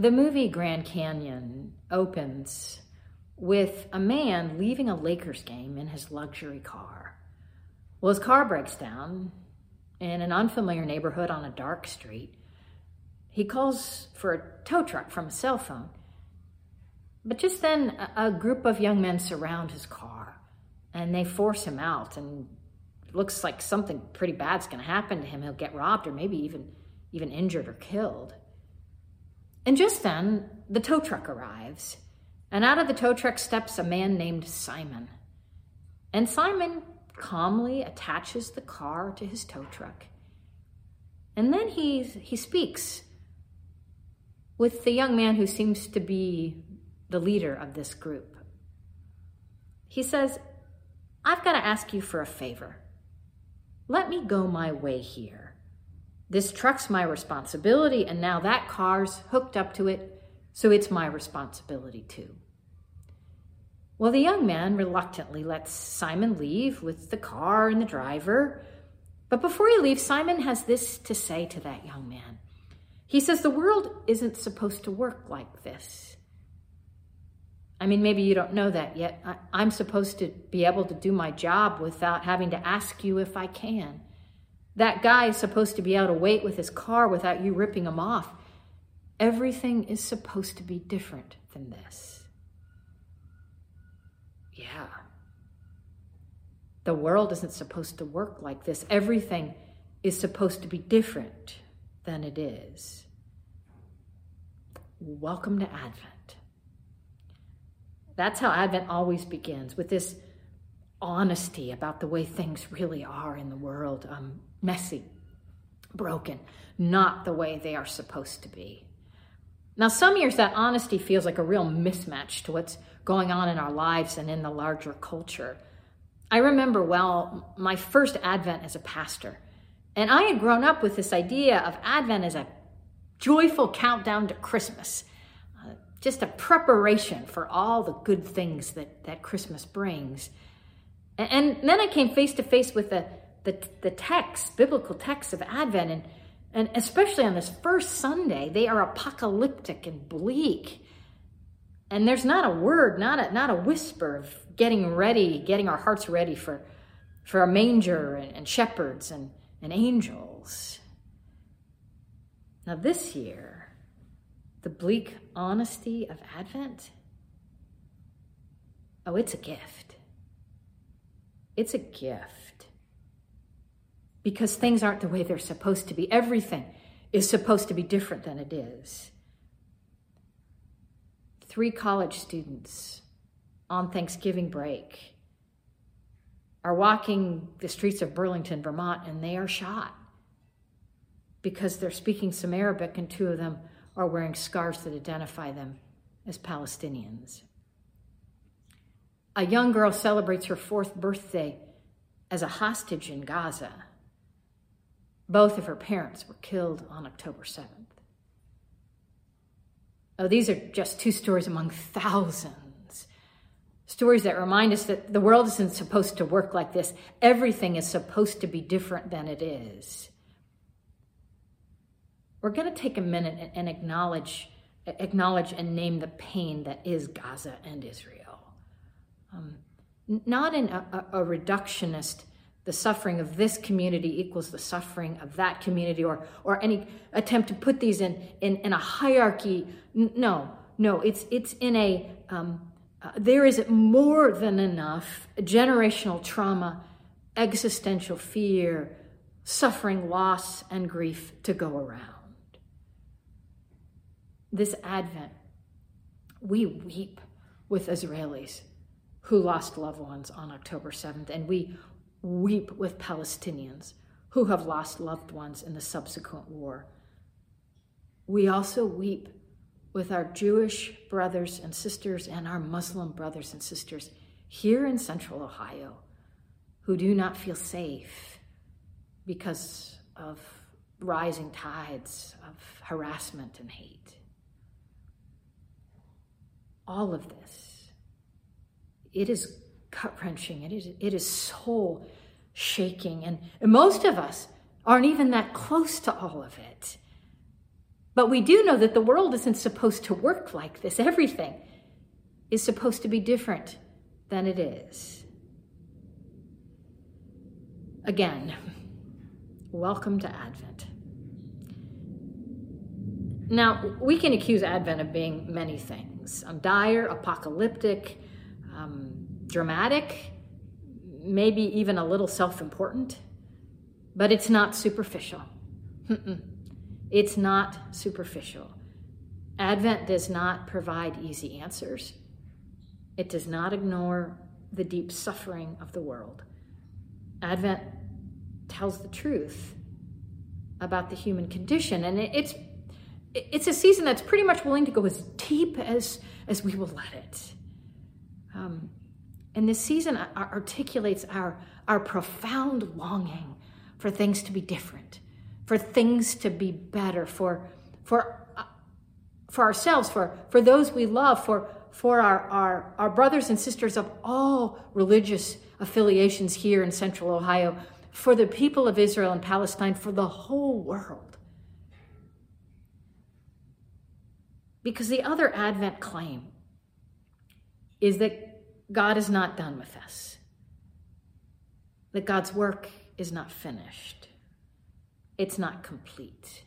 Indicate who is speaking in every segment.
Speaker 1: The movie Grand Canyon opens with a man leaving a Lakers game in his luxury car. Well, his car breaks down in an unfamiliar neighborhood on a dark street. He calls for a tow truck from a cell phone. But just then, a group of young men surround his car and they force him out. And looks like something pretty bad's going to happen to him. He'll get robbed or maybe even, even injured or killed. And just then, the tow truck arrives. And out of the tow truck steps a man named Simon. And Simon calmly attaches the car to his tow truck. And then he, he speaks with the young man who seems to be the leader of this group. He says, I've got to ask you for a favor. Let me go my way here. This truck's my responsibility, and now that car's hooked up to it, so it's my responsibility too. Well, the young man reluctantly lets Simon leave with the car and the driver. But before he leaves, Simon has this to say to that young man. He says, The world isn't supposed to work like this. I mean, maybe you don't know that yet. I, am supposed to be able to do my job without having to ask you if I can. That guy is supposed to be able to wait with his car without you ripping him off. Everything is supposed to be different than this. Yeah. The world isn't supposed to work like this. Everything is supposed to be different than it is. Welcome to Advent. That's how Advent always begins with this honesty about the way things really are in the world um, messy, broken, not the way they are supposed to be. Now, some years that honesty feels like a real mismatch to what's going on in our lives and in the larger culture. I remember well my first Advent as a pastor, and I had grown up with this idea of Advent as a joyful countdown to Christmas, uh, just a preparation for all the good things that, that Christmas brings. And, and then I came face to face with the, the, the text, biblical texts of Advent, and, and especially on this first Sunday, they are apocalyptic and bleak. And there's not a word, not a, not a whisper of getting ready, getting our hearts ready for, for a manger and, and shepherds and, and angels. Now, this year, the bleak honesty of Advent, oh, it's a gift. It's a gift. Because things aren't the way they're supposed to be. Everything is supposed to be different than it is three college students on Thanksgiving break are walking the streets of Burlington, Vermont, and they are shot because they're speaking some Arabic, and two of them are wearing scarves that identify them as Palestinians. A young girl celebrates her fourth birthday as a hostage in Gaza. Both of her parents were killed on October 7th. Oh, these are just two stories among thousands. Stories that remind us that the world isn't supposed to work like this. Everything is supposed to be different than it is. We're going to take a minute and acknowledge, acknowledge and name the pain that is Gaza and Israel. Um, not in a, a, a reductionist the suffering of this community equals the suffering of that community or or any attempt to put these in in, in a hierarchy. No no it's it's in a um, uh, there is more than enough generational trauma existential fear suffering loss and grief to go around. This advent we weep with israelis who lost loved ones on october 7th and we weep with Palestinians who have lost loved ones in the subsequent war. We also weep with our Jewish brothers and sisters and our Muslim brothers and sisters here in central Ohio who do not feel safe because of rising tides of harassment and hate. All of this, it is gut wrenching. It is, it is soul shaking. And most of us aren't even that close to all of it. But we do know that the world isn't supposed to work like this. Everything is supposed to be different than it is. Again, welcome to Advent. Now, we can accuse Advent of being many things um, dire, apocalyptic, um, dramatic, maybe even a little self important, but it's not superficial. It's not superficial. Advent does not provide easy answers, it does not ignore the deep suffering of the world. Advent tells the truth about the human condition, and it's it's a season that's pretty much willing to go as deep as as we will let it. Um, and this season articulates our our profound longing for things to be different, for things to be better, for for uh, for ourselves, for for those we love, for for our, our, our brothers and sisters of all religious affiliations here in central Ohio, for the people of Israel and Palestine, for the whole world. Because the other Advent claim is that God is not done with us, that God's work is not finished, it's not complete.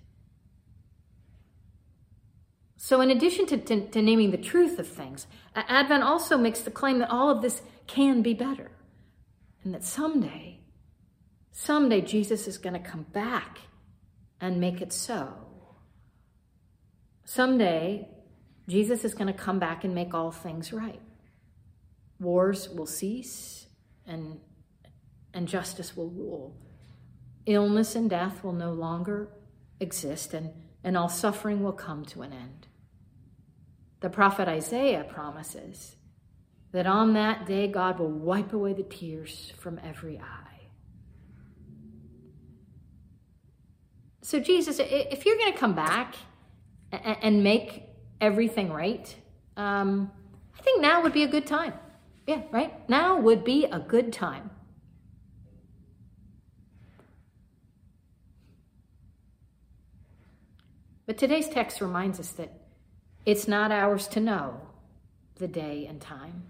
Speaker 1: So, in addition to, to, to, naming the truth of things, Advent also makes the claim that all of this can be better and that someday, someday Jesus is going to come back and make it so. Someday, Jesus is going to come back and make all things right. Wars will cease and, and justice will rule. Illness and death will no longer exist, and, and all suffering will come to an end. The prophet Isaiah promises that on that day God will wipe away the tears from every eye. So, Jesus, if you're going to come back and make everything right, um, I think now would be a good time. Yeah, right? Now would be a good time. But today's text reminds us that it's not ours to know the day and time.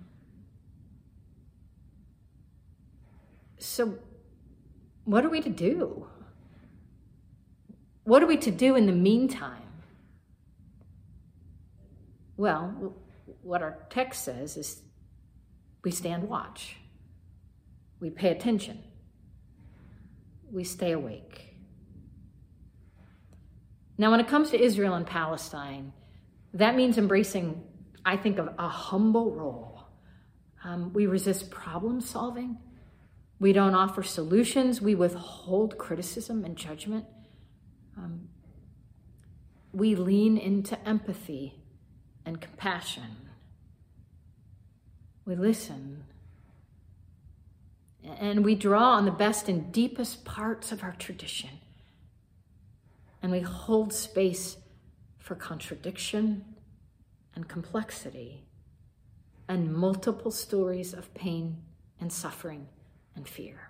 Speaker 1: So, what are we to do? What are we to do in the meantime? Well, what our text says is we stand watch, we pay attention, we stay awake. Now, when it comes to Israel and Palestine, that means embracing, I think, of a humble role. Um, we resist problem solving. We don't offer solutions. We withhold criticism and judgment. Um, we lean into empathy and compassion. We listen. And we draw on the best and deepest parts of our tradition. And we hold space for contradiction and complexity and multiple stories of pain and suffering and fear.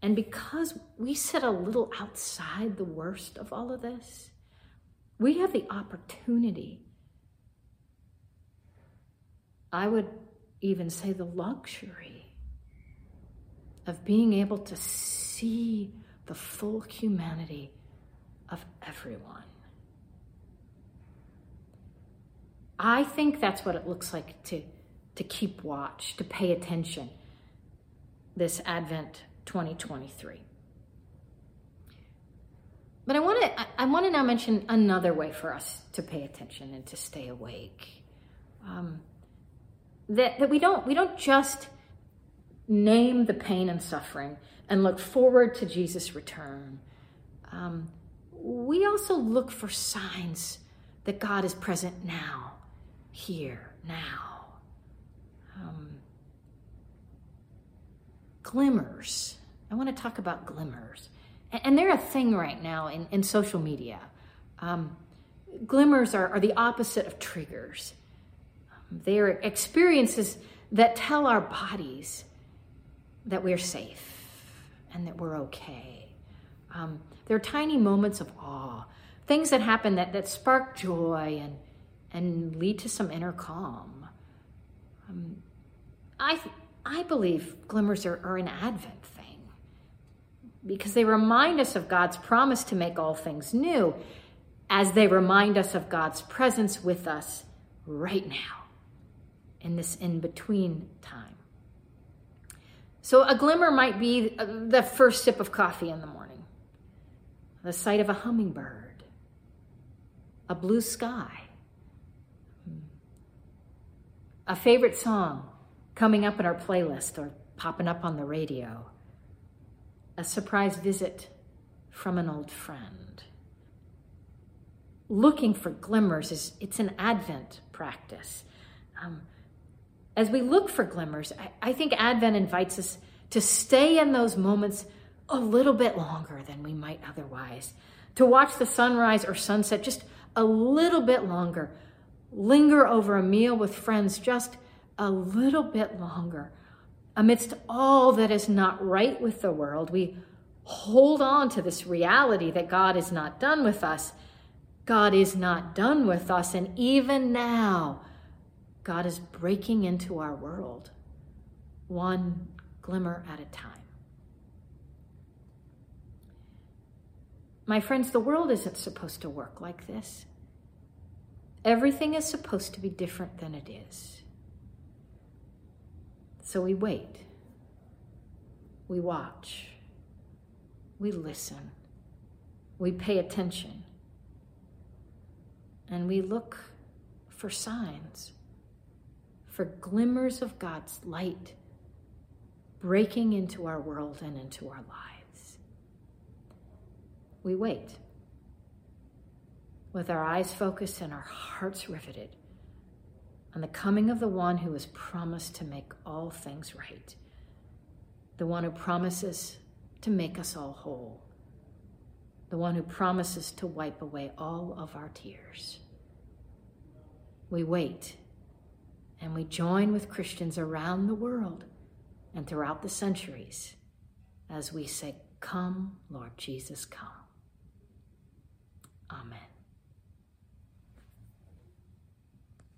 Speaker 1: And because we sit a little outside the worst of all of this, we have the opportunity, I would even say the luxury, of being able to see the full humanity of everyone. I think that's what it looks like to, to keep watch, to pay attention this Advent 2023. But I want to I want to now mention another way for us to pay attention and to stay awake. Um, that that we don't we don't just name the pain and suffering and look forward to Jesus' return. Um, we also look for signs that God is present now, here, now. Um, glimmers. I want to talk about glimmers. And, and they're a thing right now in, in social media. Um, glimmers are, are the opposite of triggers. They are experiences that tell our bodies that we're safe and that we're okay. Um, they're tiny moments of awe, things that happen that, that spark joy and, and lead to some inner calm. Um, I, I believe glimmers are, are an Advent thing because they remind us of God's promise to make all things new as they remind us of God's presence with us right now in this in between time. So, a glimmer might be the first sip of coffee in the morning, the sight of a hummingbird, a blue sky, a favorite song coming up in our playlist or popping up on the radio, a surprise visit from an old friend. Looking for glimmers is it's an Advent practice. Um, as we look for glimmers, I, I think Advent invites us to stay in those moments a little bit longer than we might otherwise, to watch the sunrise or sunset just a little bit longer, linger over a meal with friends just a little bit longer. Amidst all that is not right with the world, we hold on to this reality that God is not done with us. God is not done with us. And even now, God is breaking into our world, one glimmer at a time. My friends, the world isn't supposed to work like this. Everything is supposed to be different than it is. So we wait, we watch, we listen, we pay attention, and we look for signs, for glimmers of God's light breaking into our world and into our lives. We wait with our eyes focused and our hearts riveted on the coming of the one who has promised to make all things right, the one who promises to make us all whole, the one who promises to wipe away all of our tears. We wait and we join with Christians around the world and throughout the centuries as we say, Come, Lord Jesus, come. Amen.